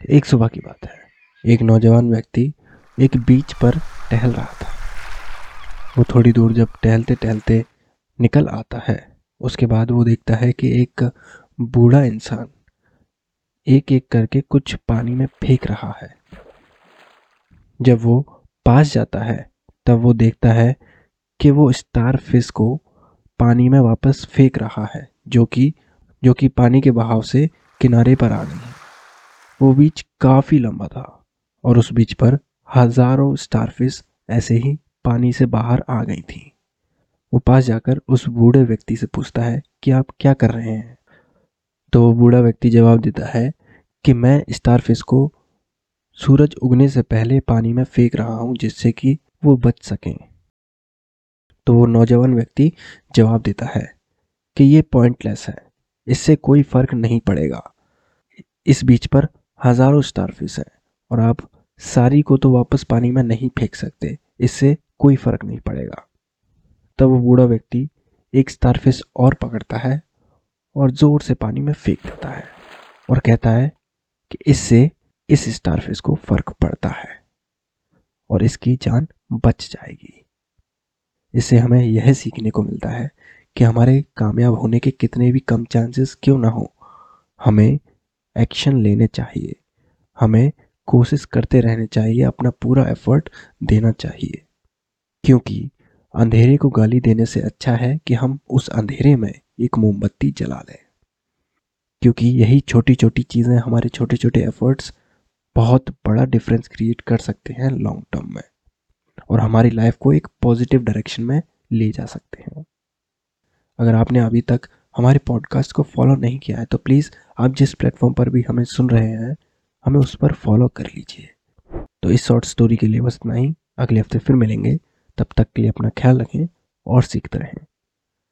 एक सुबह की बात है। एक नौजवान व्यक्ति एक बीच पर टहल रहा था। वो थोड़ी दूर जब टहलते टहलते निकल आता है, उसके बाद वो देखता है कि एक बूढ़ा इंसान एक एक करके कुछ पानी में फेंक रहा है। जब वो पास जाता है, तब वो देखता है कि वो स्टार फ़िश को पानी में वापस फेंक रहा है, जो कि जो कि पानी के बहाव से किनारे पर आ गई वो बीच काफ़ी लंबा था और उस बीच पर हज़ारों स्टारफिश ऐसे ही पानी से बाहर आ गई थी। वो पास जाकर उस बूढ़े व्यक्ति से पूछता है कि आप क्या कर रहे हैं? तो वो बूढ़ा व्यक्ति जवाब देता है कि मैं स्टारफिश को सूरज उगने से पहले पानी में फेंक रहा हूँ जिससे कि वो बच सकें। तो वो नौजवान व्यक्ति जवाब देता है कि ये पॉइंटलेस है, इससे कोई फ़र्क नहीं पड़ेगा। इस बीच पर हज़ारों स्टारफिश हैं और आप सारी को तो वापस पानी में नहीं फेंक सकते, इससे कोई फ़र्क नहीं पड़ेगा। तब वो बूढ़ा व्यक्ति एक स्टारफिश और पकड़ता है और ज़ोर से पानी में फेंक देता है और कहता है कि इससे इस स्टारफिश को फ़र्क पड़ता है और इसकी जान बच जाएगी। इससे हमें यह सीखने को मिलता है कि हमारे कामयाब होने के कितने भी कम चांसेस क्यों ना हो, हमें एक्शन लेने चाहिए। हमें कोशिश करते रहने चाहिए, अपना पूरा एफर्ट देना चाहिए। क्योंकि अंधेरे को गाली देने से अच्छा है कि हम उस अंधेरे में एक मोमबत्ती जला लें। क्योंकि यही छोटी छोटी चीज़ें हमारे छोटे छोटे एफर्ट्स बहुत बड़ा डिफरेंस क्रिएट कर सकते हैं लॉन्ग टर्म में। और हमारी लाइफ को एक पॉजिटिव डायरेक्शन में ले जा सकते हैं। अगर आपने अभी तक हमारे पॉडकास्ट को फॉलो नहीं किया है तो प्लीज़ आप जिस प्लेटफॉर्म पर भी हमें सुन रहे हैं हमें उस पर फॉलो कर लीजिए। तो इस शॉर्ट स्टोरी के लिए बस इतना ही। अगले हफ़्ते फिर मिलेंगे। तब तक के लिए अपना ख्याल रखें और सीखते रहें।